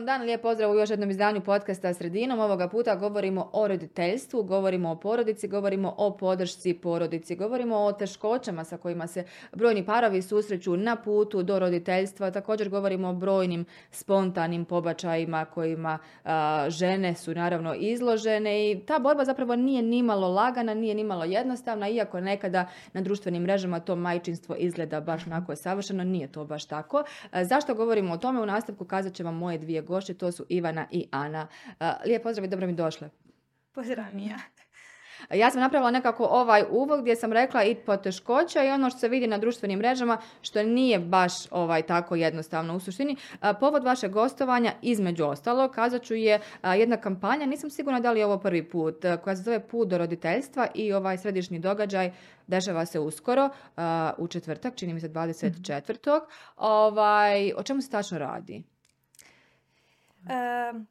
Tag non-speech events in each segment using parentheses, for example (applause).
vam dan, lijep pozdrav u još jednom izdanju podcasta Sredinom. Ovoga puta govorimo o roditeljstvu, govorimo o porodici, govorimo o podršci porodici, govorimo o teškoćama sa kojima se brojni parovi susreću na putu do roditeljstva. Također govorimo o brojnim spontanim pobačajima kojima žene su naravno izložene i ta borba zapravo nije nimalo lagana, nije nimalo jednostavna, iako nekada na društvenim mrežama to majčinstvo izgleda baš onako savršeno, nije to baš tako. zašto govorimo o tome? U nastavku kazat će vam moje dvije gošće, to su Ivana i Ana. Lijep pozdrav i dobro mi došle. Pozdrav ja. Ja sam napravila nekako ovaj uvod gdje sam rekla i poteškoća i ono što se vidi na društvenim mrežama što nije baš ovaj tako jednostavno. U suštini povod vašeg gostovanja između ostalo kazat ću je jedna kampanja, nisam sigurna da li je ovo prvi put, koja se zove Put do roditeljstva i ovaj središnji događaj dešava se uskoro u četvrtak, čini mi se 24. Mhm. Ovaj, o čemu se tačno radi?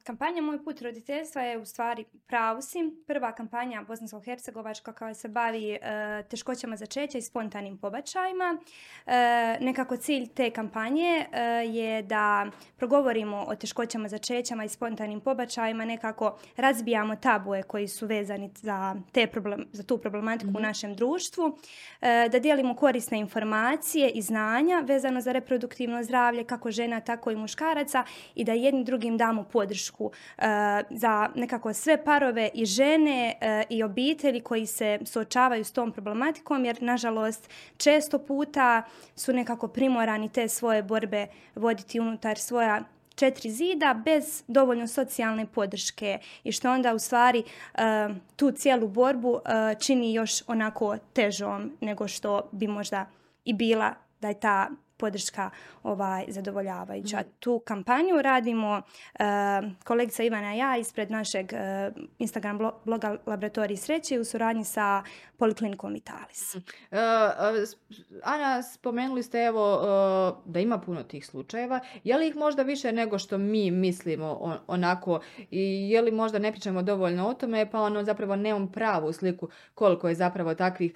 Kampanja Moj put roditeljstva je u stvari pravu Prva kampanja bosansko-hercegovačka koja se bavi uh, teškoćama začeća i spontanim pobačajima. E, nekako cilj te kampanje je da progovorimo o teškoćama začećama i spontanim pobačajima, nekako razbijamo tabuje koji su vezani za, te problem, za tu problematiku u mhm. našem društvu, da dijelimo korisne informacije i znanja vezano za reproduktivno zdravlje kako žena tako i muškaraca i da jednim drugim damo podršku e, za nekako sve parove i žene e, i obitelji koji se suočavaju s tom problematikom jer nažalost često puta su nekako primorani te svoje borbe voditi unutar svoja četiri zida bez dovoljno socijalne podrške i što onda u stvari e, tu cijelu borbu čini još onako težom nego što bi možda i bila da je ta podrška ovaj, zadovoljavajuća. Mhm. Tu kampanju radimo uh, kolegica Ivana i ja ispred našeg eh, Instagram bloga Laboratorij sreće u suradnji sa Poliklinikom Vitalis. Uh, Ana, spomenuli ste evo da ima puno tih slučajeva. Je li ih možda više nego što mi mislimo onako i je li možda ne pričamo dovoljno o tome pa ono zapravo nemam pravu sliku koliko je zapravo takvih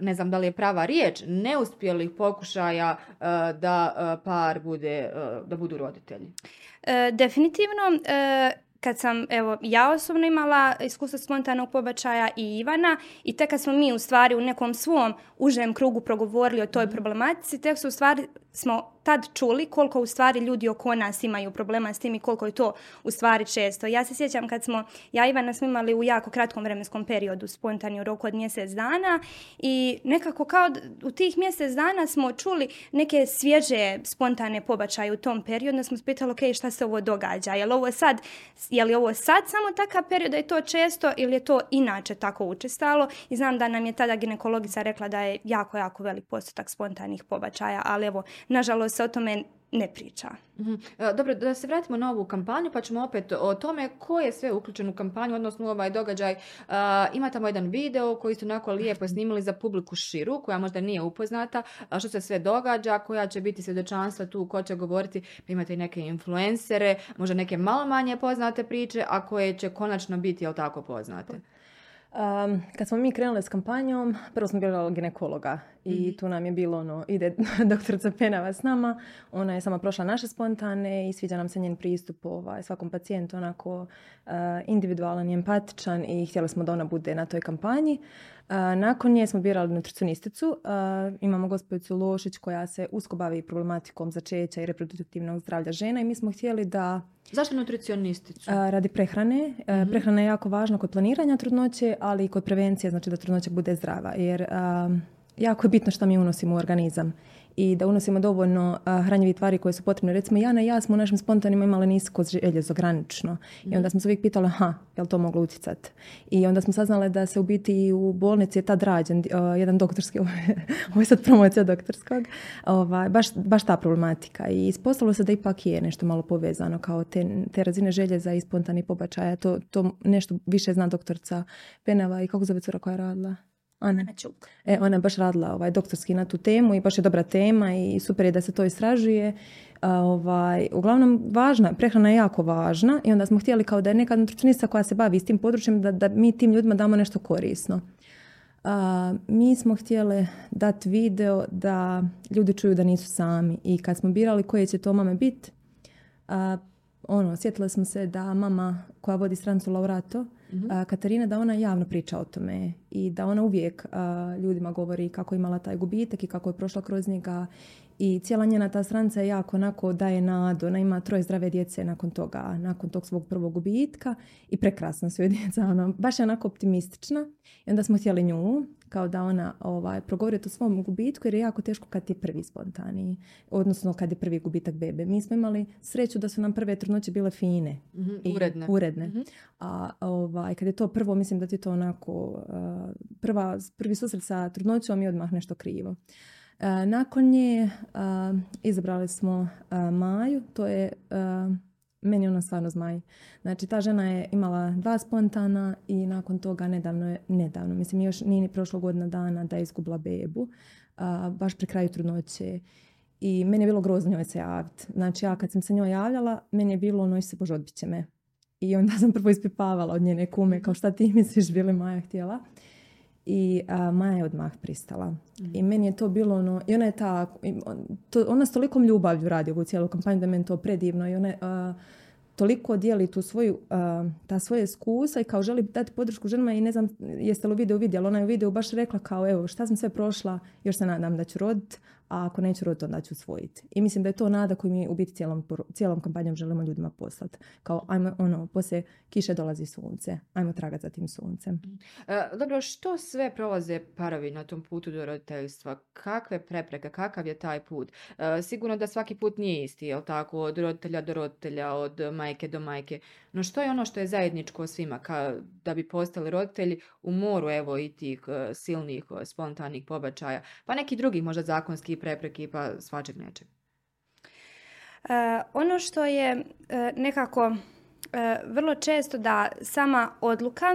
ne znam da li je prava riječ, neuspjelih pokušaja eh, da eh, par bude, da budu roditelji? Definitivno, kad sam, evo, ja osobno imala iskustvo spontanog pobačaja i Ivana i tek kad smo mi u stvari u nekom svom užem krugu progovorili o toj mhm. problematici, tek su u stvari smo tad čuli koliko u stvari ljudi oko nas imaju problema s tim i koliko je to u stvari često. Ja se sjećam kad smo, ja i Ivana smo imali u jako kratkom vremenskom periodu spontani u roku od mjesec dana i nekako kao u tih mjesec dana smo čuli neke svježe spontane pobačaje u tom periodu, onda smo spitali ok, šta se ovo događa, je li ovo sad, je li ovo sad samo takav period da je to često ili je to inače tako učestalo i znam da nam je tada ginekologica rekla da je jako, jako velik postotak spontanih pobačaja, ali evo, nažalost se o tome ne priča. Mhm. E, dobro, da se vratimo na ovu kampanju, pa ćemo opet o tome ko je sve uključen u kampanju, odnosno u ovaj događaj. Uh, ima tamo jedan video koji ste onako lijepo snimili za publiku širu, koja možda nije upoznata, što se sve događa, koja će biti svjedočanstva tu, ko će govoriti, pa imate i neke influencere, možda neke malo manje poznate priče, a koje će konačno biti, jel tako, poznate? Um, kad smo mi krenuli s kampanjom, prvo smo birali ginekologa i mhm. tu nam je bilo ono, ide (laughs) doktorica Penava s nama, ona je sama prošla naše spontane i sviđa nam se njen pristup ovaj, svakom pacijentu onako uh, individualan i empatičan i htjeli smo da ona bude na toj kampanji. Nakon nje smo birali nutricionisticu. Imamo gospođicu Lošić koja se usko bavi problematikom začeća i reproduktivnog zdravlja žena i mi smo htjeli da Zašto nutricionisticu? Radi prehrane. mm Prehrana je jako važna kod planiranja trudnoće, ali i kod prevencije, znači da trudnoća bude zdrava. Jer jako je bitno što mi unosimo u organizam i da unosimo dovoljno hranjivih tvari koje su potrebne. Recimo, Jana i ja smo u našim spontanima imali nisko željezo granično. I onda smo se uvijek pitali, ha, je li to moglo utjecati? I onda smo saznali da se u biti u bolnici je tad rađen jedan doktorski, (laughs) ovo je sad promocija doktorskog, ovaj, baš, baš ta problematika. I ispostavilo se da ipak je nešto malo povezano kao te, te razine željeza i spontanih pobačaja. To, to nešto više zna doktorca Penava i kako zove cura koja je radila? Ana. E, ona je baš radila ovaj, doktorski na tu temu i baš je dobra tema i super je da se to istražuje. ovaj, uglavnom, važna, prehrana je jako važna i onda smo htjeli kao da je neka nutricionista koja se bavi s tim područjem da, da mi tim ljudima damo nešto korisno. A, mi smo htjeli dati video da ljudi čuju da nisu sami i kad smo birali koje će to mame biti, ono, sjetila smo se da mama koja vodi strancu Laurato, Mhm. a, Katarina, da ona javno priča o tome i da ona uvijek ljudima govori kako je imala taj gubitak i kako je prošla kroz njega i cijela njena ta stranca je jako onako daje nadu. Ona ima troje zdrave djece nakon toga, nakon tog svog prvog gubitka i prekrasna su joj djeca. Ono, baš je onako optimistična. I onda smo htjeli nju, kao da ona ovaj, progovori o svom gubitku jer je jako teško kad je prvi spontani, odnosno kad je prvi gubitak bebe. Mi smo imali sreću da su nam prve trudnoće bile fine. Mhm, i Uredne. uredne. Mhm. A ovaj, kad je to prvo, mislim da ti to onako, uh, prva, prvi susret sa trudnoćom je odmah nešto krivo. Uh, nakon nje uh, izabrali smo Maju, to je meni ona stvarno zmaj. Znači ta žena je imala dva spontana i nakon toga nedavno je, nedavno, mislim još nije ni prošlo godina dana da je izgubila bebu, uh, baš pri kraju trudnoće. I meni je bilo grozno njoj se javiti. Znači ja kad sam se njoj javljala, meni je bilo ono, se bože, odbit će me. I onda sam prvo ispipavala od njene kume, kao šta ti misliš, bi li Maja htjela. I a, Maja je odmah pristala. I meni je to bilo ono, i ona je ta, to, ona s tolikom ljubavlju radi ovu cijelu kampanju da je meni to predivno i ona a, toliko dijeli tu svoju, a, ta svoje iskustva i kao želi dati podršku ženama i ne znam jeste li u videu vidjeli, ona je u videu baš rekla kao evo šta sam sve prošla, još se nadam da ću roditi, a ako neću roditi onda ću usvojiti. I mislim da je to nada koju mi u biti cijelom, cijelom kampanjom želimo ljudima poslati. Kao ajmo ono, poslije kiše dolazi sunce, ajmo tragati za tim suncem. E, Dobro, što sve prolaze parovi na tom putu do roditeljstva? Kakve prepreke, kakav je taj put? E, Sigurno da svaki put nije isti, jel tako? Od roditelja do roditelja, od majke do majke. No što je ono što je zajedničko svima ka, da bi postali roditelji u moru evo i tih e, silnih spontanih pobačaja, pa neki drugi možda zakonski prepreki pa svačeg nečeg. E, ono što je e, nekako e, vrlo često da sama odluka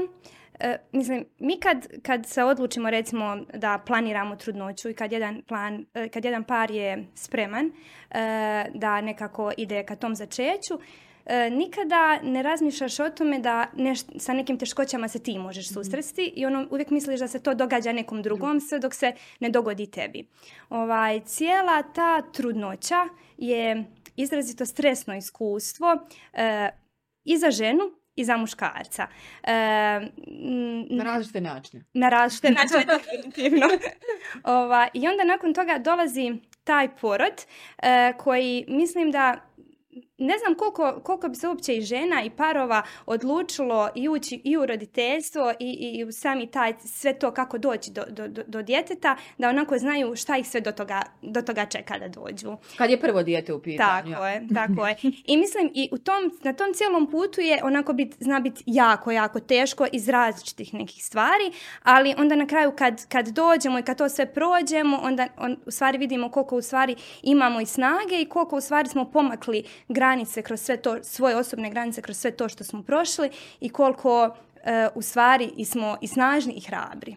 e, mislim, mi kad, kad se odlučimo recimo da planiramo trudnoću i kad jedan, plan, e, kad jedan par je spreman e, da nekako ide ka tom začeću, e, nikada ne razmišljaš o tome da neš- sa nekim teškoćama se ti možeš susresti i ono, uvijek misliš da se to događa nekom drugom sve dok se ne dogodi tebi. Ovaj, cijela ta trudnoća je izrazito stresno iskustvo e, i za ženu i za muškarca. E, m, Na različite načine. na različite (laughs) načine definitivno. Ova, I onda nakon toga dolazi taj porod e, koji mislim da ne znam koliko, koliko bi se uopće i žena i parova odlučilo i ući i u roditeljstvo i, i, i u sami taj sve to kako doći do, do, do, djeteta da onako znaju šta ih sve do toga, do toga čeka da dođu. Kad je prvo dijete u pitanju. Tako je, (laughs) tako je. I mislim i u tom, na tom cijelom putu je onako bit, zna biti jako, jako teško iz različitih nekih stvari, ali onda na kraju kad, kad dođemo i kad to sve prođemo, onda on, u stvari vidimo koliko u stvari imamo i snage i koliko u stvari smo pomakli granice kroz sve to, svoje osobne granice kroz sve to što smo prošli i koliko e, u stvari i smo i snažni i hrabri.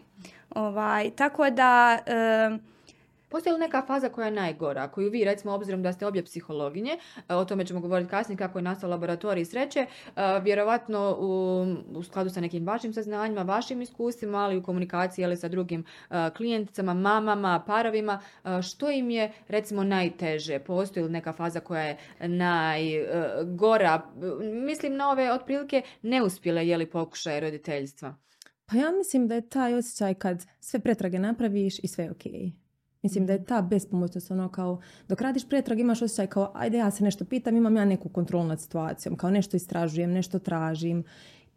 Ovaj, tako da... e, Postoji li neka faza koja je najgora, koju vi, recimo, obzirom da ste obje psihologine, e, o tome ćemo govoriti kasnije kako je nastao laboratorij sreće, e, vjerovatno u, u skladu sa nekim vašim saznanjima, vašim iskustvima, ali u komunikaciji ali sa drugim e, klijenticama, mamama, parovima, što im je, recimo, najteže? Postoji li neka faza koja je najgora? Mislim na ove, otprilike, neuspjele, je li pokušaje roditeljstva? Pa ja mislim da je taj osjećaj kad sve pretrage napraviš i sve je okej. Mislim da je ta bespomoćnost ono kao, dok radiš pretrag imaš osjećaj kao, ajde ja se nešto pitam, imam ja neku kontrolu nad situacijom, kao nešto istražujem, nešto tražim.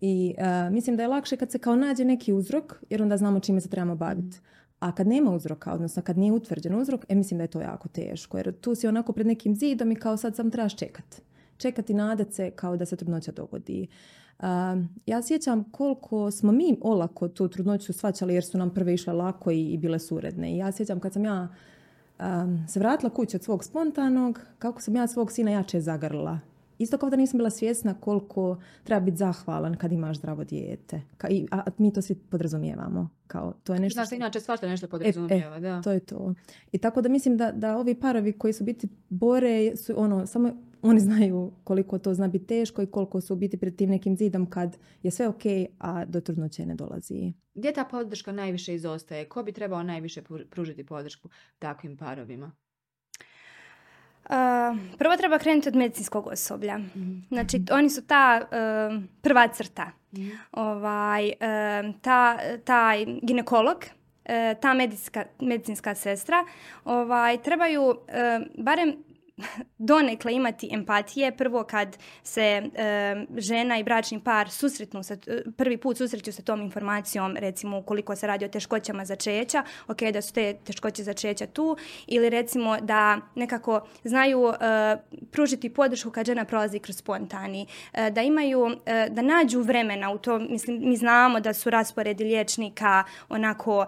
I e, mislim da je lakše kad se kao nađe neki uzrok, jer onda znamo čime se trebamo baviti. A kad nema uzroka, odnosno kad nije utvrđen uzrok, e mislim da je to jako teško. Jer tu si onako pred nekim zidom i kao sad sam trebaš čekat. Čekati nadat se kao da se trudnoća dogodi. Um, ja sjećam koliko smo mi olako tu trudnoću svaćali jer su nam prve išle lako i, i bile su uredne. I ja sjećam kad sam ja um, se vratila kući od svog spontanog, kako sam ja svog sina jače zagrlila. Isto kao da nisam bila svjesna koliko treba biti zahvalan kad imaš zdravo dijete. Ka, i, a, a mi to svi podrazumijevamo. Kao, to je nešto Znaš, što- inače svašta nešto E, podrazumijeva, e, da. To je to. I tako da mislim da, da ovi parovi koji su biti bore, su ono, samo oni znaju koliko to zna biti teško i koliko su u biti pred tim nekim zidom kad je sve ok, a do trudnoće ne dolazi. Gdje ta podrška najviše izostaje? Ko bi trebao najviše pru- pružiti podršku takvim parovima? prvo treba krenuti od medicinskog osoblja. Znači, oni su ta prva crta. Ovaj, ta, taj ginekolog, ta medicinska, medicinska sestra, ovaj, trebaju barem (laughs) donekle imati empatije. Prvo kad se žena i bračni par susretnu, sa, prvi put susreću sa tom informacijom, recimo ukoliko se radi o teškoćama začeća, ok, da su te teškoće začeća tu, ili recimo da nekako znaju uh, pružiti podršku kad žena prolazi kroz spontani, e, da imaju, e, da nađu vremena u to, mislim, mi znamo da su rasporedi liječnika onako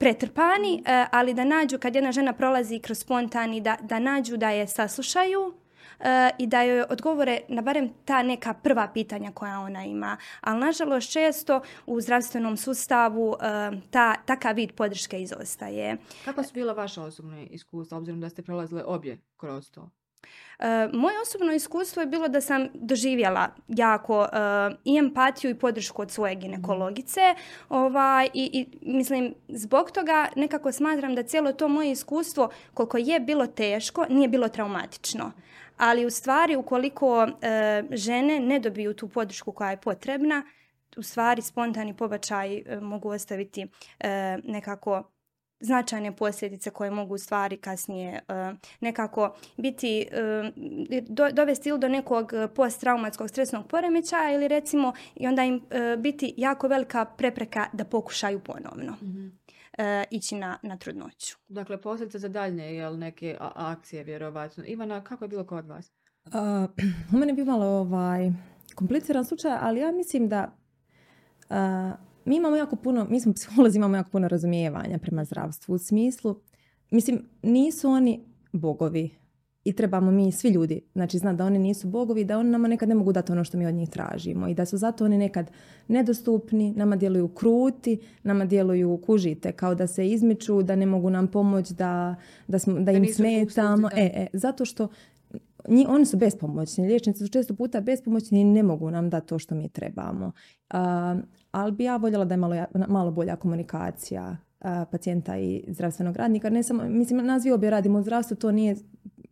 pretrpani, e, ali da nađu kad jedna žena prolazi kroz spontani, da, da nađu da je saslušaju e, i da joj odgovore na barem ta neka prva pitanja koja ona ima. Ali nažalost često u zdravstvenom sustavu e, ta, takav vid podrške izostaje. Kako su bila vaša osobna iskustva, obzirom da ste prolazile obje kroz to? E, moje osobno iskustvo je bilo da sam doživjela jako e, i empatiju i podršku od svoje ginekologice ovaj, i, i mislim zbog toga nekako smatram da cijelo to moje iskustvo koliko je bilo teško nije bilo traumatično. Ali u stvari ukoliko e, žene ne dobiju tu podršku koja je potrebna u stvari spontani pobačaj mogu ostaviti nekako značajne posljedice koje mogu u stvari kasnije uh, nekako biti, uh, dovesti ili do nekog posttraumatskog stresnog poremećaja ili recimo i onda im uh, biti jako velika prepreka da pokušaju ponovno. mm ići na, na trudnoću. Dakle, posljedice za daljnje jel, neke akcije vjerovatno. Ivana, kako je bilo kod vas? (clears throat) u mene bi malo ovaj, kompliciran slučaj, ali ja mislim da mi imamo jako puno, mi smo (laughs) psiholozi, imamo jako puno razumijevanja prema zdravstvu u smislu, mislim, nisu oni bogovi i trebamo mi svi ljudi, znači znati da oni nisu bogovi, da oni nama nekad ne mogu dati ono što mi od njih tražimo i da su zato oni nekad nedostupni, nama djeluju kruti, nama djeluju kužite, kao da se izmiču, da ne mogu nam pomoći, da, da, smo, da, da im smetamo. E, e, zato što Nji, oni su bespomoćni, liječnici su često puta bespomoćni i ne mogu nam dati to što mi trebamo. ali bi ja voljela da je malo, malo bolja komunikacija pacijenta i zdravstvenog radnika. Ne samo, mislim, nas vi obje radimo u zdravstvu, to nije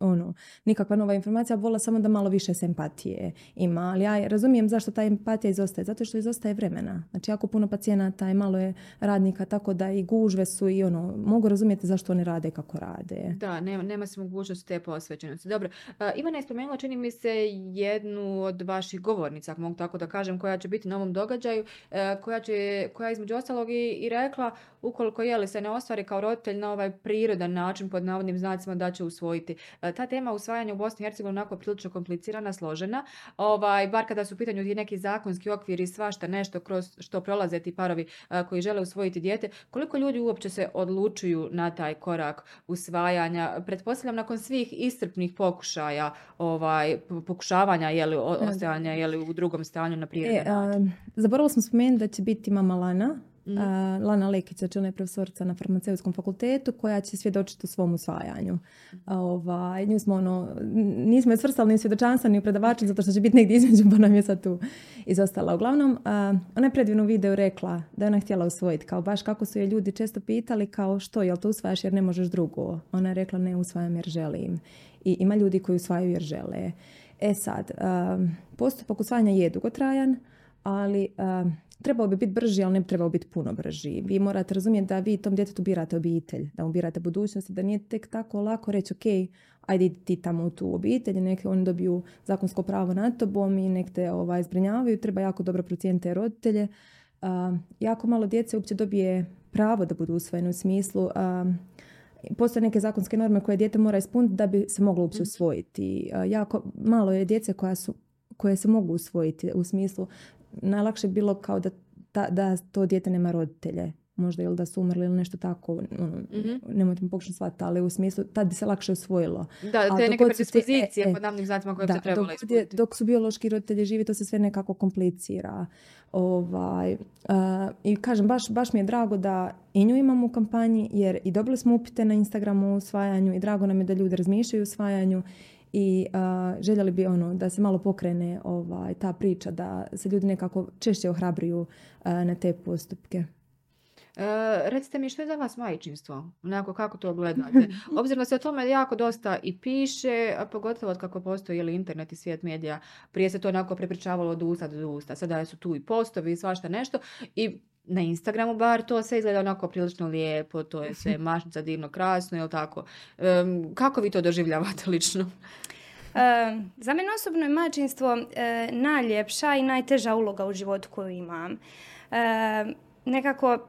ono, nikakva nova informacija, vola samo da malo više empatije ima. Ali ja razumijem zašto ta empatija izostaje. Zato što izostaje vremena. Znači, jako puno pacijenata i malo je radnika, tako da i gužve su i ono, mogu razumjeti zašto oni rade kako rade. Da, nema, nema se mogućnosti te posvećenosti. Dobro, Ivana je spomenula, čini mi se, jednu od vaših govornica, ako mogu tako da kažem, koja će biti na ovom događaju, e, koja, će, koja između ostalog i, i rekla, ukoliko je li se ne ostvari kao roditelj na ovaj prirodan način, pod navodnim znacima, da će usvojiti e, ta tema usvajanja u Bosni i Hercegovini onako prilično komplicirana, složena. Ovaj, bar kada su u pitanju ti neki zakonski okviri i svašta nešto kroz što prolaze ti parovi koji žele usvojiti dijete, koliko ljudi uopće se odlučuju na taj korak usvajanja? Pretpostavljam nakon svih iscrpnih pokušaja ovaj, pokušavanja jeli, ostajanja jeli, u drugom stanju na prirodni e, Zaboravila sam spomenuti da će biti mama Lana Mm. Lana Lekić, znači ona je profesorica na farmaceutskom fakultetu koja će svjedočiti u svom usvajanju. Mm. Ovaj, nju smo ono, nismo je svrstali ni svjedočanstva ni u predavači zato što će biti negdje između pa nam je sad tu izostala. Uglavnom, ona je predivnu video rekla da je ona htjela usvojiti kao baš kako su je ljudi često pitali kao što, jel to usvajaš jer ne možeš drugo? Ona je rekla ne usvajam jer želim. I ima ljudi koji usvajaju jer žele. E sad, postupak usvajanja je dugotrajan, ali trebao bi biti brži, ali ne bi trebao biti puno brži. Vi morate razumjeti da vi tom djetetu birate obitelj, da mu birate budućnost, da nije tek tako lako reći ok, ajde ti tamo u tu obitelj, neke oni dobiju zakonsko pravo nad tobom i nek te ovaj, zbrinjavaju, treba jako dobro procijeniti te roditelje. jako malo djece uopće dobije pravo da budu usvojene u smislu postoje neke zakonske norme koje dijete mora ispuniti da bi se moglo uopće mhm. usvojiti. jako malo je djece koja su koje se mogu usvojiti u smislu najlakše bilo kao da, ta, da to dijete nema roditelje možda ili da su umrli ili nešto tako, ono, mm-hmm. nemojte mi pokušati shvatiti, ali u smislu, tad bi se lakše usvojilo. Da, te neke predispozicije e, e, pod namnim znacima koje da, se trebalo dok, dok su biološki roditelji živi, to se sve nekako komplicira. Ovaj, uh, I kažem, baš, baš mi je drago da i nju imamo u kampanji, jer i dobili smo upite na Instagramu o usvajanju i drago nam je da ljudi razmišljaju o usvajanju i uh, željeli bi ono da se malo pokrene ovaj, ta priča da se ljudi nekako češće ohrabruju na te postupke. recite mi što je za vas majčinstvo? Onako kako to gledate? (laughs) Obzirom da se o tome jako dosta i piše, a pogotovo od kako postoji ili internet i svijet medija, prije se to onako prepričavalo od usta do usta. Sada su tu i postovi i svašta nešto i na Instagramu bar to sve izgleda onako prilično lijepo, to je sve (laughs) mašnica divno krasno, jel tako? kako vi to doživljavate lično? za mene osobno je majčinstvo e, najljepša i najteža uloga u životu koju imam. nekako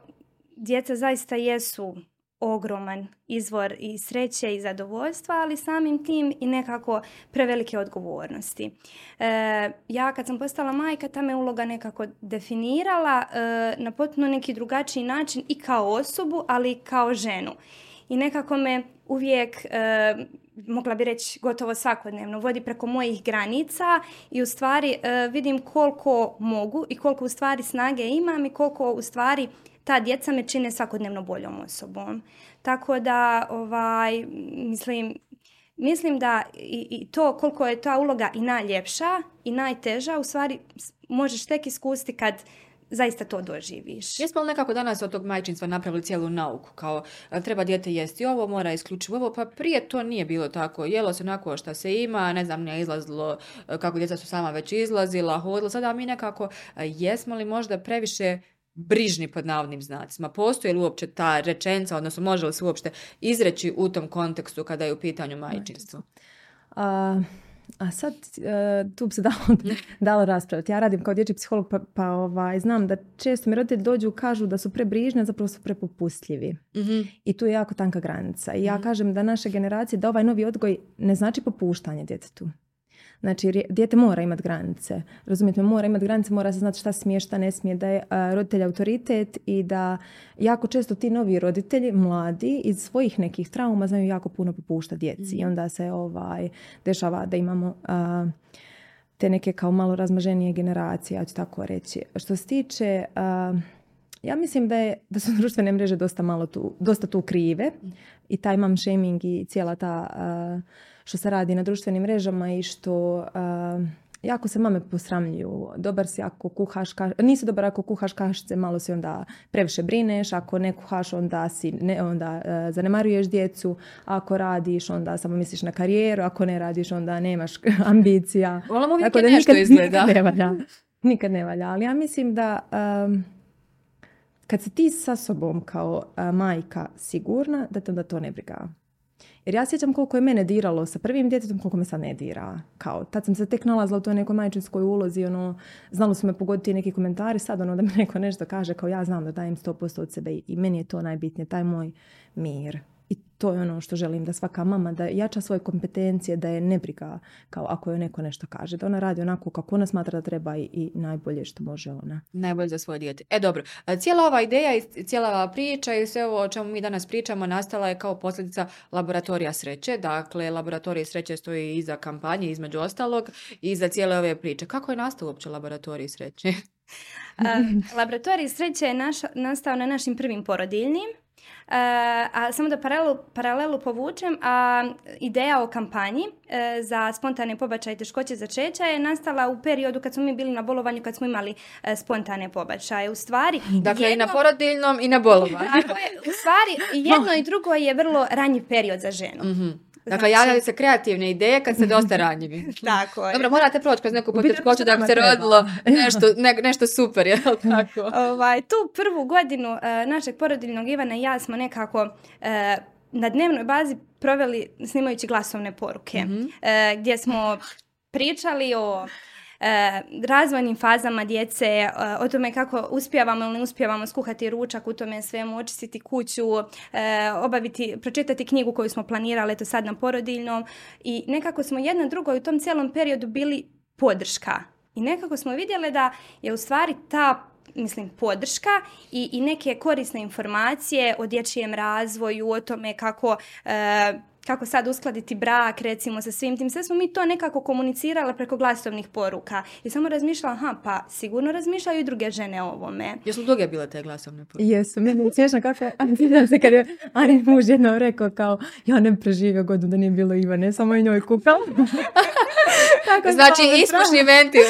djeca zaista jesu ogroman izvor i sreće i zadovoljstva, ali samim tim i nekako prevelike odgovornosti. E, ja kad sam postala majka, ta me uloga nekako definirala e, na potpuno neki drugačiji način i kao osobu, ali i kao ženu. I nekako me uvijek, e, mogla bi reći gotovo svakodnevno, vodi preko mojih granica i u stvari vidim koliko mogu i koliko u stvari snage imam i koliko u stvari ta djeca me čine svakodnevno boljom osobom. Tako da, ovaj, mislim, mislim da i, i to koliko je ta uloga i najljepša i najteža, u stvari možeš tek iskusiti kad zaista to doživiš. Jesmo li nekako danas od tog majčinstva napravili cijelu nauku? Kao treba dijete jesti ovo, mora isključivo ovo, pa prije to nije bilo tako. Jelo se onako što se ima, ne znam, nije izlazilo kako djeca su sama već izlazila, hodila. Sada mi nekako jesmo li možda previše brižni pod navodnim znacima. Postoji li uopće ta rečenca, odnosno može li se uopće izreći u tom kontekstu kada je u pitanju majčinstvo? A sad, e, tu bi se (laughs) dalo, dalo raspraviti. Ja radim kao dječji psiholog, pa, pa ovaj, znam da često mi roditelji dođu kažu da su prebrižni, a zapravo su prepopustljivi. mm I tu je jako tanka granica. I ja mhm. kažem da naše generacije, da ovaj novi odgoj ne znači popuštanje djetetu. Znači, dijete mora imati granice. Razumijete, mora imati granice, mora se znati šta smije, šta ne smije, da je roditelj autoritet i da jako često ti novi roditelji, mladi, iz svojih nekih trauma znaju jako puno popušta djeci. I mhm. onda se ovaj, dešava da imamo te neke kao malo razmaženije generacije, ja ću tako reći. Što se tiče... ja mislim da, je, da su (laughs) društvene mreže dosta malo tu, dosta tu krive i taj mam shaming i cijela ta što se radi na društvenim mrežama i što jako se mame posramljuju. Dobar si ako kuhaš, ka... nisi dobar ako kuhaš kašice, malo si onda previše brineš, ako ne kuhaš onda si ne, onda uh, zanemaruješ djecu, ako radiš onda samo misliš na karijeru, ako ne radiš onda nemaš (laughs) ambicija. Volim uvijek Tako da nešto nikad, izgleda. Nikad ne valja. Nikad ne valja, ali ja mislim da um, kad si ti sa sobom kao majka sigurna, da te onda to ne briga. Jer ja sjećam koliko je mene diralo sa prvim djetetom, koliko me sad ne dira. Kao, tad sam se tek nalazila u toj nekoj majčinskoj ulozi, ono, znalo su me pogoditi neki komentari, sad ono da mi neko nešto kaže, kao ja znam da dajem 100% od sebe i meni je to najbitnije, taj moj mir to je ono što želim da svaka mama da jača svoje kompetencije, da je ne briga kao ako joj neko nešto kaže, da ona radi onako kako ona smatra da treba i, i najbolje što može ona. Najbolje za svoje dijete. E dobro, cijela ova ideja i cijela ova priča i sve ovo o čemu mi danas pričamo nastala je kao posljedica laboratorija sreće. Dakle, laboratorij sreće stoji iza kampanje, između ostalog, i iza cijele ove priče. Kako je nastao uopće laboratorij sreće? (laughs) laboratorij sreće je nastao na našim prvim porodiljnim a samo da paralelu, paralelu povučem, a ideja o kampanji e, za spontane pobačaje i teškoće začeća je nastala u periodu kad smo mi bili na bolovanju, kad smo imali e, spontane pobačaje. U stvari... Dakle, i na porodiljnom i na bolovanju. u stvari, jedno (laughs) i drugo je vrlo ranji period za ženu. mm Dakle, znači... javljaju se kreativne ideje kad ste dosta (laughs) ranjivi. tako je. Dobro, morate proći kroz neku poteškoću da bi se rodilo nešto, ne, nešto super, je tako? (laughs) ovaj, tu prvu godinu uh, našeg porodiljnog Ivana i ja smo nekako uh, na dnevnoj bazi proveli snimajući glasovne poruke. mm gdje smo pričali o razvojnim fazama djece, e, o tome kako uspijevamo ili ne uspijevamo skuhati ručak, u tome svemu očistiti kuću, e, obaviti, pročitati knjigu koju smo planirali, to sad na porodiljnom i nekako smo jedna drugoj u tom cijelom periodu bili podrška. I nekako smo vidjeli da je u stvari ta mislim, podrška i, i neke korisne informacije o dječjem razvoju, o tome kako e, kako sad uskladiti brak recimo sa svim tim, sve smo mi to nekako komunicirali preko glasovnih poruka i samo razmišljala, aha pa sigurno razmišljaju i druge žene o ovome. Jesu duge bile te glasovne poruke? Jesu, meni je smiješno kako je, se kad je Ani muž jednom rekao kao, ja ne preživio godinu da nije bilo Ivane, samo i njoj kukao. Tako Znači, ispušni (laughs) ventil.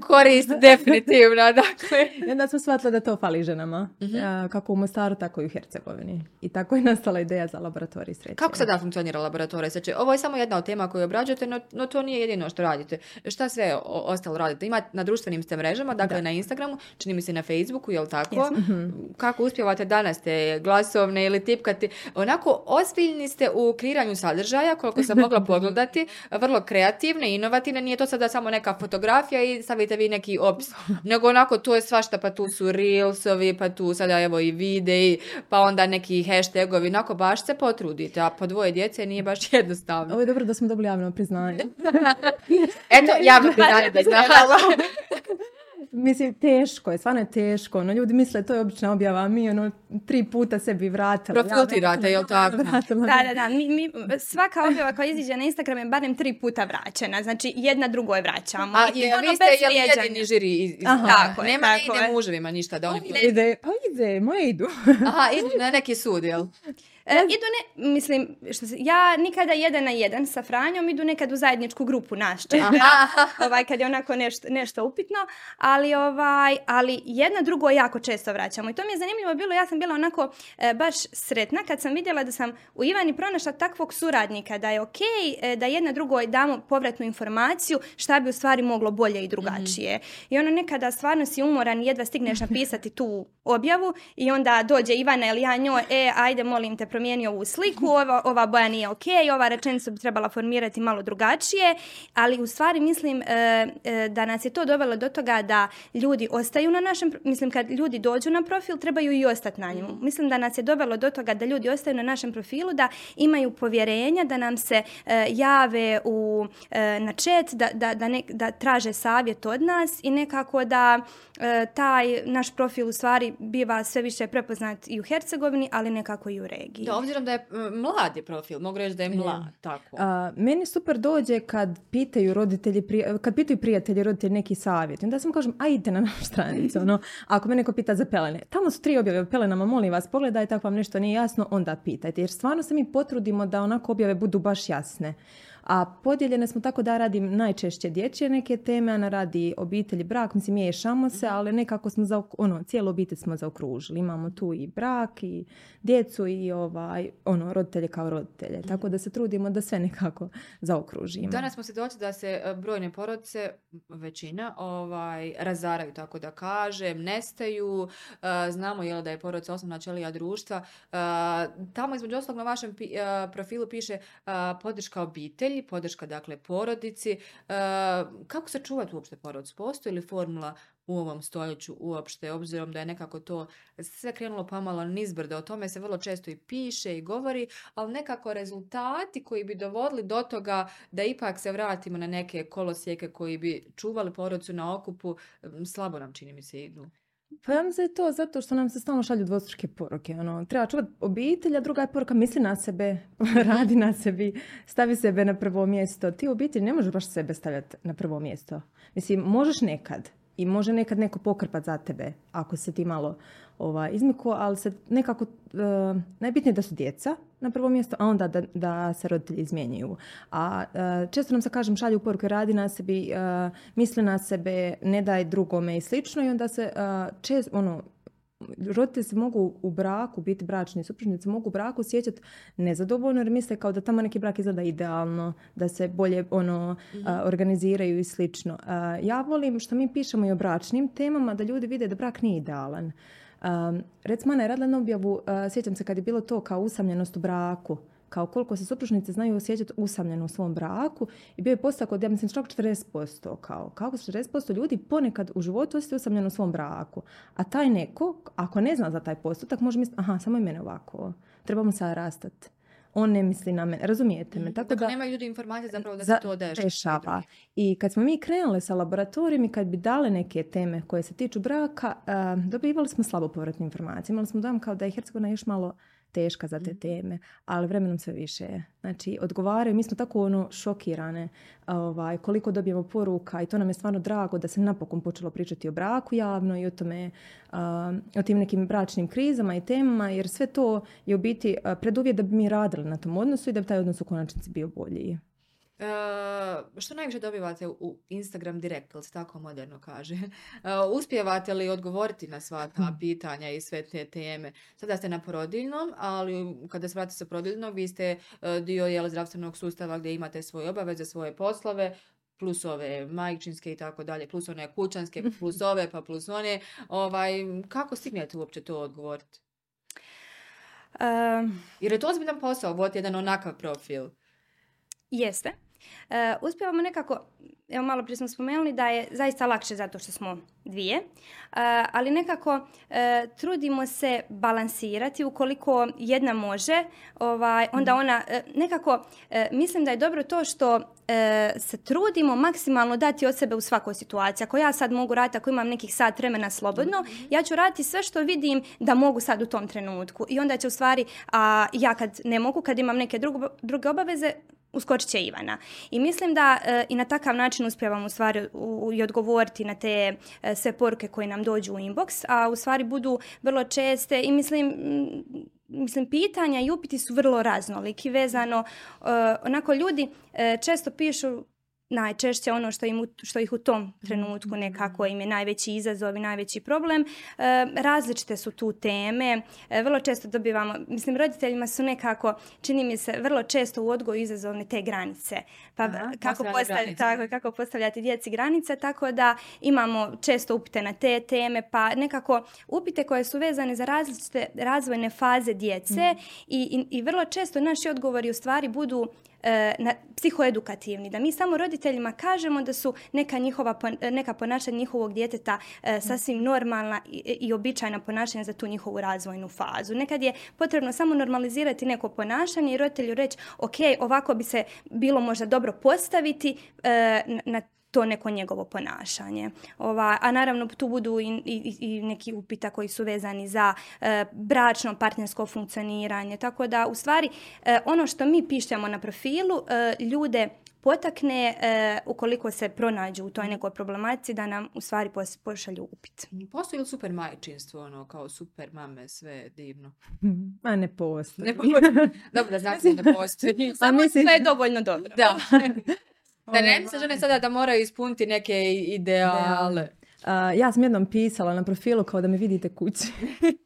Korist definitivno, dakle. I onda smo shvatili da to fali ženama. A, Kako u Mostaru, tako i u Hercegovini. I tako je nastala ideja za laboratorij sreće. Kako sada funkcionira laboratorij sreće? Ovo je samo jedna od tema koju obrađujete, no, no to nije jedino što radite. Šta sve o- ostalo radite? Ima na društvenim ste mrežama, dakle na Instagramu, čini mi se na Facebooku, jel tako? Mhm. Kako uspjevate danas te glasovne ili tipkati? Onako, ozbiljni ste u kreiranju sadržaja, koliko sam mogla (laughs) pogledati, vrlo kreativne, inovativne, nije to sada samo neka fotografija i stavite vi neki opis, nego onako to je svašta, pa tu su reelsovi, pa tu sada evo i videi, pa onda neki hashtagovi, onako baš se potrudite, a po dvoje djece nije baš (laughs) jednostavno. Ovo je dobro da smo dobili javno priznanje. (laughs) Eto, javno priznanje da znam. Mislim, teško je, stvarno je teško. Ono, ljudi misle to je obična objava, a mi ono tri puta sebi vratili. Profiltirate, jel tako? Vratila. Da, da, da. Mi, mi, svaka objava koja iziđe na Instagram je barem tri puta vraćena. Znači, jedna drugoj vraćamo. A I to je, ono vi ste jel jedini žiri iz, iz- Aha. Tako je, Nema tako ne ide muževima ništa da oni... Ide, pa ide, moje idu. Aha, idu na neki sud, jel? (laughs) E, idu ne, mislim, što se, ja nikada jedan na jedan sa Franjom, idu nekad u zajedničku grupu naš često. ovaj, kad je onako nešto, nešto upitno, ali, ovaj, ali jedna drugo jako često vraćamo. I to mi je zanimljivo bilo, ja sam bila onako e, baš sretna kad sam vidjela da sam u Ivani pronašla takvog suradnika, da je ok da jedna drugoj damo povratnu informaciju šta bi u stvari moglo bolje i drugačije. I ono nekada stvarno si umoran, jedva stigneš napisati tu objavu i onda dođe Ivana ili ja njoj, e, ajde molim te promijeni ovu sliku, ova, ova boja nije ok, ova rečenica bi trebala formirati malo drugačije, ali u stvari mislim e, e, da nas je to dovelo do toga da ljudi ostaju na našem, mislim kad ljudi dođu na profil, trebaju i ostati na njemu. Mislim da nas je dovelo do toga da ljudi ostaju na našem profilu, da imaju povjerenja, da nam se e, jave u, e, na chat, da, da, da, nek- da traže savjet od nas i nekako da e, taj naš profil u stvari biva sve više prepoznat i u Hercegovini, ali nekako i u regiji. Da, obzirom da je mlad je profil, mogu reći da je mlad, tako. A, meni super dođe kad pitaju roditelji, prija- kad pitaju prijatelji roditelji neki savjet. I Onda sam kažem, ajde na našu (laughs) stranicu. Ono, ako me neko pita za pelene, tamo su tri objave o pelenama, molim vas, pogledajte ako vam nešto nije jasno, onda pitajte. Jer stvarno se mi potrudimo da onako objave budu baš jasne. A podijeljene smo tako da radim najčešće dječje neke teme, Ana radi obitelj brak, mislim miješamo se, ali nekako smo za ono, cijelu obitelj smo zaokružili. Imamo tu i brak i djecu i ovaj, ono, roditelje kao roditelje. Tako da se trudimo da sve nekako zaokružimo. Danas smo svjedoci da se e, brojne porodice, većina, ovaj, razaraju, tako da kažem, nestaju. E, znamo jel, da je porodica osnovna ćelija društva. E, tamo između ostalog na vašem profilu piše podrška obitelji, podrška dakle porodici. E, kako se čuvati uopšte porodicu? Postoji li formula u ovom stoljeću uopšte, obzirom da je nekako to sve krenulo pomalo nizbrdo, o tome se vrlo često i piše i govori, ali nekako rezultati koji bi dovodili do toga da ipak se vratimo na neke kolosijeke koji bi čuvali porodicu na okupu, slabo nam čini mi se idu. Pa ja mislim to zato što nam se stalno šalju dvostruke poruke. Ono, treba čuvati obitelj, a druga je poruka misli na sebe, (laughs) radi na sebi, stavi sebe na prvo mjesto. Ti u obitelji ne možeš baš sebe stavljati na prvo mjesto. Mislim, možeš nekad i može nekad neko pokrpat za tebe ako se ti malo ovaj, izmiku, ali se nekako, e, najbitnije je da su djeca na prvo mjesto, a onda da, da se roditelji izmjenjuju. A e, često nam se, kažem, šalju poruke radi na sebi, e, misli na sebe, ne daj drugome i slično i onda se e, često, ono, roditelji se mogu u braku, biti bračni supružnici, mogu u braku sjećati nezadovoljno jer misle kao da tamo neki brak izgleda idealno, da se bolje ono, a, organiziraju i slično. A, ja volim što mi pišemo i o bračnim temama da ljudi vide da brak nije idealan. Um, recimo, Ana je radila na objavu, a, sjećam se kad je bilo to kao usamljenost u braku, kao koliko se supružnice znaju osjećati usamljeno u svom braku i bio je postotak od, ja mislim, čak 40%, kao kako se 40% ljudi ponekad u životu osjeća usamljeno u svom braku. A taj neko, ako ne zna za taj postotak, može misliti, aha, samo je mene ovako, trebamo sad rastati. On ne misli na mene, razumijete me? Tako Dakle, da, nemaju ljudi informacije zapravo da za- se to dešava. I kad smo mi krenuli sa laboratorijom i kad bi dale neke teme koje se tiču braka, dobivali smo slabo povratne informacije. Imali smo dojam kao da je Hercegovina još malo teška za te Mhm. teme, ali vremenom sve više je. Znači, odgovaraju, mi smo tako ono šokirane ovaj, koliko dobijemo poruka i to nam je stvarno drago da se napokon počelo pričati o braku javno i o tome, a, o tim nekim bračnim krizama i temama, jer sve to je u biti preduvjet da bi mi radili na tom odnosu i da bi taj odnos u konačnici bio bolji. Što najviše dobivate u Instagram direct, ili se tako moderno kaže? E, (laughs) uspijevate li odgovoriti na sva ta Mhm. pitanja i sve te teme? Sada ste na porodiljnom, ali kada se vratite sa porodiljnog, vi ste e, dio jel, zdravstvenog sustava gdje imate svoje obaveze, svoje poslove, plus ove majčinske i tako dalje, plus one kućanske, (laughs) plus ove, pa plus one. Ovaj, kako stignete uopće to odgovoriti? E, Jer je to ozbiljan posao, voditi jedan onakav profil. Jeste. E, uspijevamo nekako, evo malo prije smo spomenuli da je zaista lakše zato što smo dvije, e, ali nekako e, trudimo se balansirati ukoliko jedna može, ovaj, onda ona e, nekako, mislim da je dobro to što se trudimo maksimalno dati od sebe u svakoj situaciji. Ako ja sad mogu raditi, ako imam nekih sat vremena slobodno, ja ću raditi sve što vidim da mogu sad u tom trenutku. I onda će u stvari, a ja kad ne mogu, kad imam neke drugo- druge obaveze, uskočit će Ivana. I mislim da e, i na takav način uspijevamo u stvari u- i odgovoriti na te e, sve poruke koje nam dođu u inbox, a u stvari budu vrlo česte i mislim mislim pitanja i upiti su vrlo raznoliki vezano e, onako ljudi e, često pišu najčešće ono što, im, što ih u tom trenutku nekako im je najveći izazov i najveći problem. E, različite su tu teme. E, vrlo često dobivamo, mislim, roditeljima su nekako, čini mi se, vrlo često u odgoju izazovne te granice. Pa Aha, kako, postavljati, tako, kako postavljati djeci granice, tako da imamo često upite na te teme, pa nekako upite koje su vezane za različite razvojne faze djece i, i, i vrlo često naši odgovori u stvari budu na, psihoedukativni, da mi samo roditeljima kažemo da su neka, njihova, pon- neka ponašanja njihovog djeteta e, sasvim normalna i, i običajna ponašanja za tu njihovu razvojnu fazu. Nekad je potrebno samo normalizirati neko ponašanje i roditelju reći ok, ovako bi se bilo možda dobro postaviti e, na, na to neko njegovo ponašanje. Ova, a naravno tu budu i, i, i neki upita koji su vezani za e, bračno partnersko funkcioniranje. Tako da u stvari e, ono što mi pišemo na profilu e, ljude potakne e, ukoliko se pronađu u toj nekoj problematici da nam u stvari pos- pošalju upit. Postoji li super majčinstvo, ono, kao super mame, sve divno? (laughs) Ma ne postoji. Ne postoji. Dobro da znate da ne postoji. (laughs) A mislim, Sve je dovoljno dobro. Da. (laughs) Da ne misle žene sada da moraju ispuniti neke ideale. ja sam jednom pisala na profilu kao da me vidite kući. (laughs)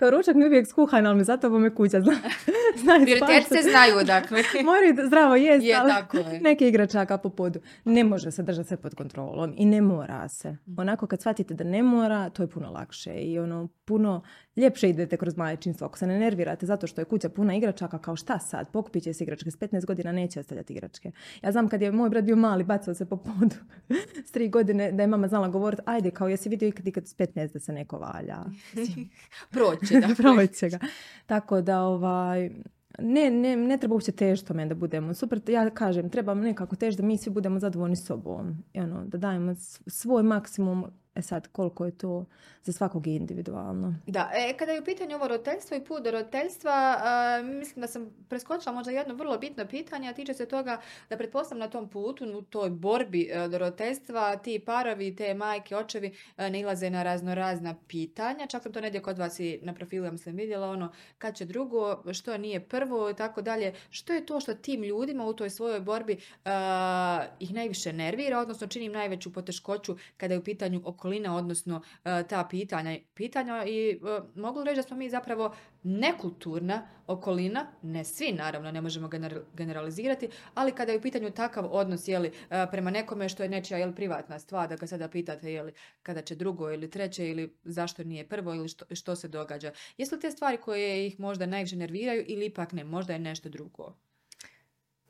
kao ručak mi uvijek skuhan, ali mi zato me kuća zna. (laughs) Spašati. se znaju, dakle. (laughs) Moraju zdravo jest, Je, ali tako je. neke igračaka po podu. Ne može se držati sve pod kontrolom i ne mora se. Mm. Onako kad shvatite da ne mora, to je puno lakše i ono puno ljepše idete kroz majčinstvo. Ako se ne nervirate zato što je kuća puna igračaka, kao šta sad, pokupit će se igračke, s 15 godina neće ostavljati igračke. Ja znam kad je moj brat bio mali, bacao se po podu (laughs) s tri godine, da je mama znala govoriti, ajde, kao jesi vidio ikad, ikad s 15 da se neko valja. (laughs) Proći, dakle. (laughs) Proći ga. Tako da ovaj, ne, ne, ne treba uopće težiti tome da budemo super. Ja kažem, treba nekako težiti da mi svi budemo zadovoljni sobom. I ono, da dajemo svoj maksimum. E sad, koliko je to za svakog individualno. Da, e, kada je u pitanju ovo roditeljstvo i put do roditeljstva, a, mislim da sam preskočila možda jedno vrlo bitno pitanje, a tiče se toga da pretpostavljam na tom putu, u toj borbi e, do roditeljstva, ti parovi, te majke, očevi e, nailaze na razno razna pitanja. Čak sam to negdje kod vas i na profilu ja sam vidjela ono kad će drugo, što nije prvo i tako dalje. Što je to što tim ljudima u toj svojoj borbi a, ih najviše nervira, odnosno čini im najveću poteškoću kada je u pitanju okolina, odnosno e, ta pitanja, pitanja i e, mogu reći da smo mi zapravo nekulturna okolina, ne svi naravno, ne možemo gener- generalizirati, ali kada je u pitanju takav odnos jeli, e, prema nekome što je nečija jeli, privatna stvar, da ga sada pitate jeli, kada će drugo ili treće ili zašto nije prvo ili što, što se događa. Jesu li te stvari koje ih možda najviše nerviraju ili ipak ne, možda je nešto drugo?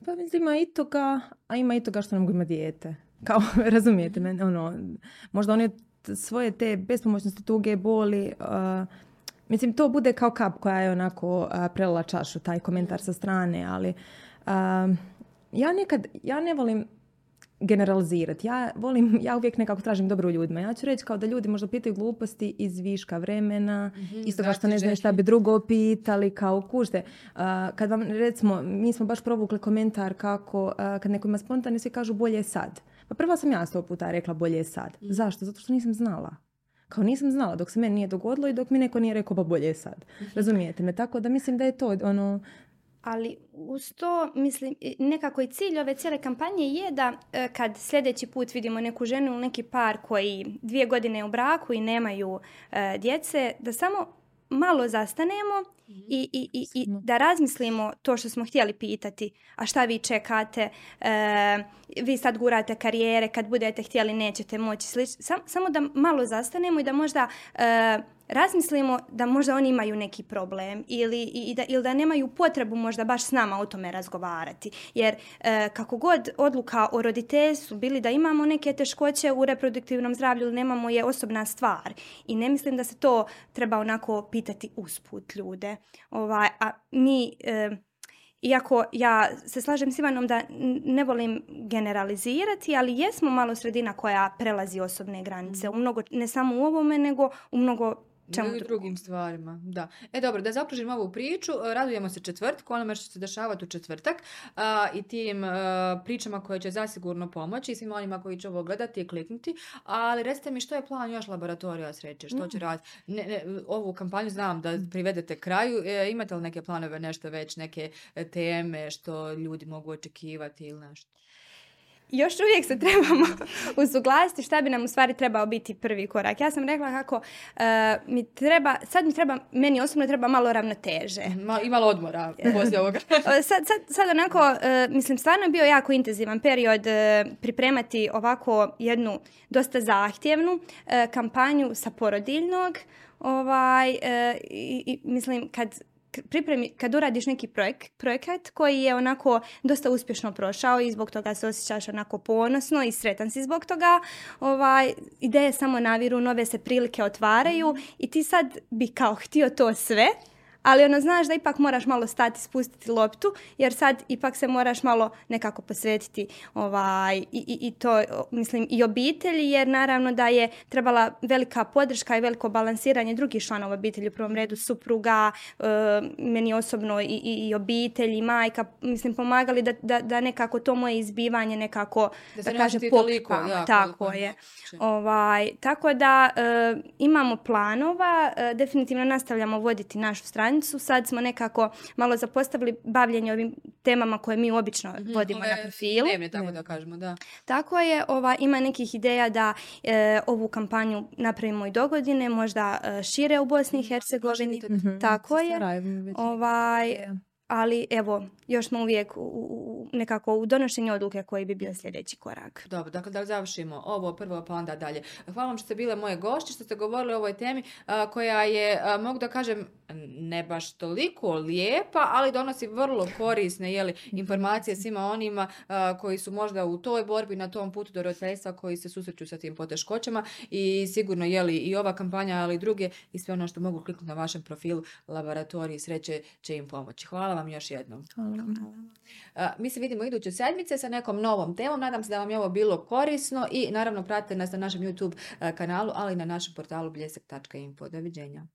Pa mislim, ima i toga, a ima i toga što nam ima dijete. Kao, (laughs) razumijete me, ono, možda oni t- svoje te bespomoćnosti, tuge, boli, uh, mislim, to bude kao kap koja je onako uh, prelila čašu, taj komentar sa strane, ali ja nekad, ja ne volim, generalizirati. Ja volim, ja uvijek nekako tražim dobro u ljudima. Ja ću reći kao da ljudi možda pitaju gluposti iz viška vremena, Mhm, isto kao što ne znaju šta bi drugo pitali, kao kužte. A, kad vam recimo, mi smo baš provukli komentar kako a, kad neko ima spontane, svi kažu bolje je sad. Pa prva sam ja sto puta rekla bolje je sad. Mhm. Zašto? Zato što nisam znala. Kao nisam znala dok se meni nije dogodilo i dok mi neko nije rekao pa bolje je sad. Mhm. (laughs) Razumijete me? Tako da mislim da je to ono... Ali uz to, mislim, nekako i cilj ove cijele kampanje je da e, kad sljedeći put vidimo neku ženu ili neki par koji dvije godine u braku i nemaju e, djece, da samo malo zastanemo i, i, i, i da razmislimo to što smo htjeli pitati. A šta vi čekate? E, vi sad gurate karijere, kad budete htjeli nećete moći. Slič, sam- samo da malo zastanemo i da možda e, razmislimo da možda oni imaju neki problem ili, i, da, ili da nemaju potrebu možda baš s nama o tome razgovarati. Jer e, kako god odluka o roditeljstvu bili da imamo neke teškoće u reproduktivnom zdravlju ili nemamo je osobna stvar. I ne mislim da se to treba onako pitati usput ljude. Ovaj, a mi... e, iako ja se slažem s Ivanom da ne volim generalizirati, ali jesmo malo sredina koja prelazi osobne granice. U mnogo, ne samo u ovome, nego u mnogo čemu drugom. drugim stvarima, da. E dobro, da zaokružim ovu priču, e, radujemo se četvrtku, onome što će se dešavati u četvrtak a, i tim e, pričama koje će zasigurno pomoći svima onima koji će ovo gledati i kliknuti, ali recite mi što je plan još laboratorija sreće, što će raditi? Ne, ne, ovu kampanju znam da privedete kraju, e, imate li neke planove, nešto već, neke e, teme što ljudi mogu očekivati ili nešto? Još uvijek se trebamo (laughs) usuglasiti šta bi nam u stvari trebao biti prvi korak. Ja sam rekla kako e, mi treba, sad mi treba, meni osobno treba malo ravnoteže. Ma, imalo odmora poslije ovoga. (laughs) Sad, sad, sad onako, e, mislim, stvarno je bio jako intenzivan period e, pripremati ovako jednu dosta zahtjevnu kampanju sa porodiljnog. Ovaj, i, i mislim, kad pripremi, kad uradiš neki projekt, projekat koji je onako dosta uspješno prošao i zbog toga se osjećaš onako ponosno i sretan si zbog toga, ovaj, ideje samo naviru, nove se prilike otvaraju i ti sad bi kao htio to sve, ali ono znaš da ipak moraš malo stati, spustiti loptu, jer sad ipak se moraš malo nekako posvetiti ovaj, i, i, i to, mislim, i obitelji, jer naravno da je trebala velika podrška i veliko balansiranje drugih članova obitelji, u prvom redu supruga, e, meni osobno i, i, i obitelj i majka, mislim, pomagali da, da, da nekako to moje izbivanje nekako, Da da, se ne kažem, osjeti toliko jako, Tako koliko je. Ovaj, tako da e, imamo planova, e, definitivno nastavljamo voditi našu stranicu. Sad smo nekako malo zapostavili bavljenje ovim temama koje mi obično vodimo na Mhm, Ove profilu. dnevne, tako da kažemo, da. Tako je, ova, ima nekih ideja da e, ovu kampanju napravimo i do godine, možda e, šire u Bosni i Hercegovini. Tako Sa je. Ovaj, ali evo, još smo uvijek u, u- nekako u donošenju odluke koji bi bio sljedeći korak. Dobro, dakle da završimo ovo prvo pa onda dalje. Hvala vam što ste bile moje gošće, što ste govorili o ovoj temi a, koja je, a, mogu da kažem, ne baš toliko lijepa, ali donosi vrlo korisne jeli, informacije svima onima a, koji su možda u toj borbi na tom putu do roditeljstva koji se susreću sa tim poteškoćama i sigurno jeli i ova kampanja, ali i druge i sve ono što mogu kliknuti na vašem profilu laboratoriji sreće će im pomoći. Hvala vam još jednom. Hvala vam. Mi se vidimo iduće sedmice sa nekom novom temom. Nadam se da vam je ovo bilo korisno i naravno pratite nas na našem YouTube kanalu, ali i na našem portalu bljesak.info. Doviđenja.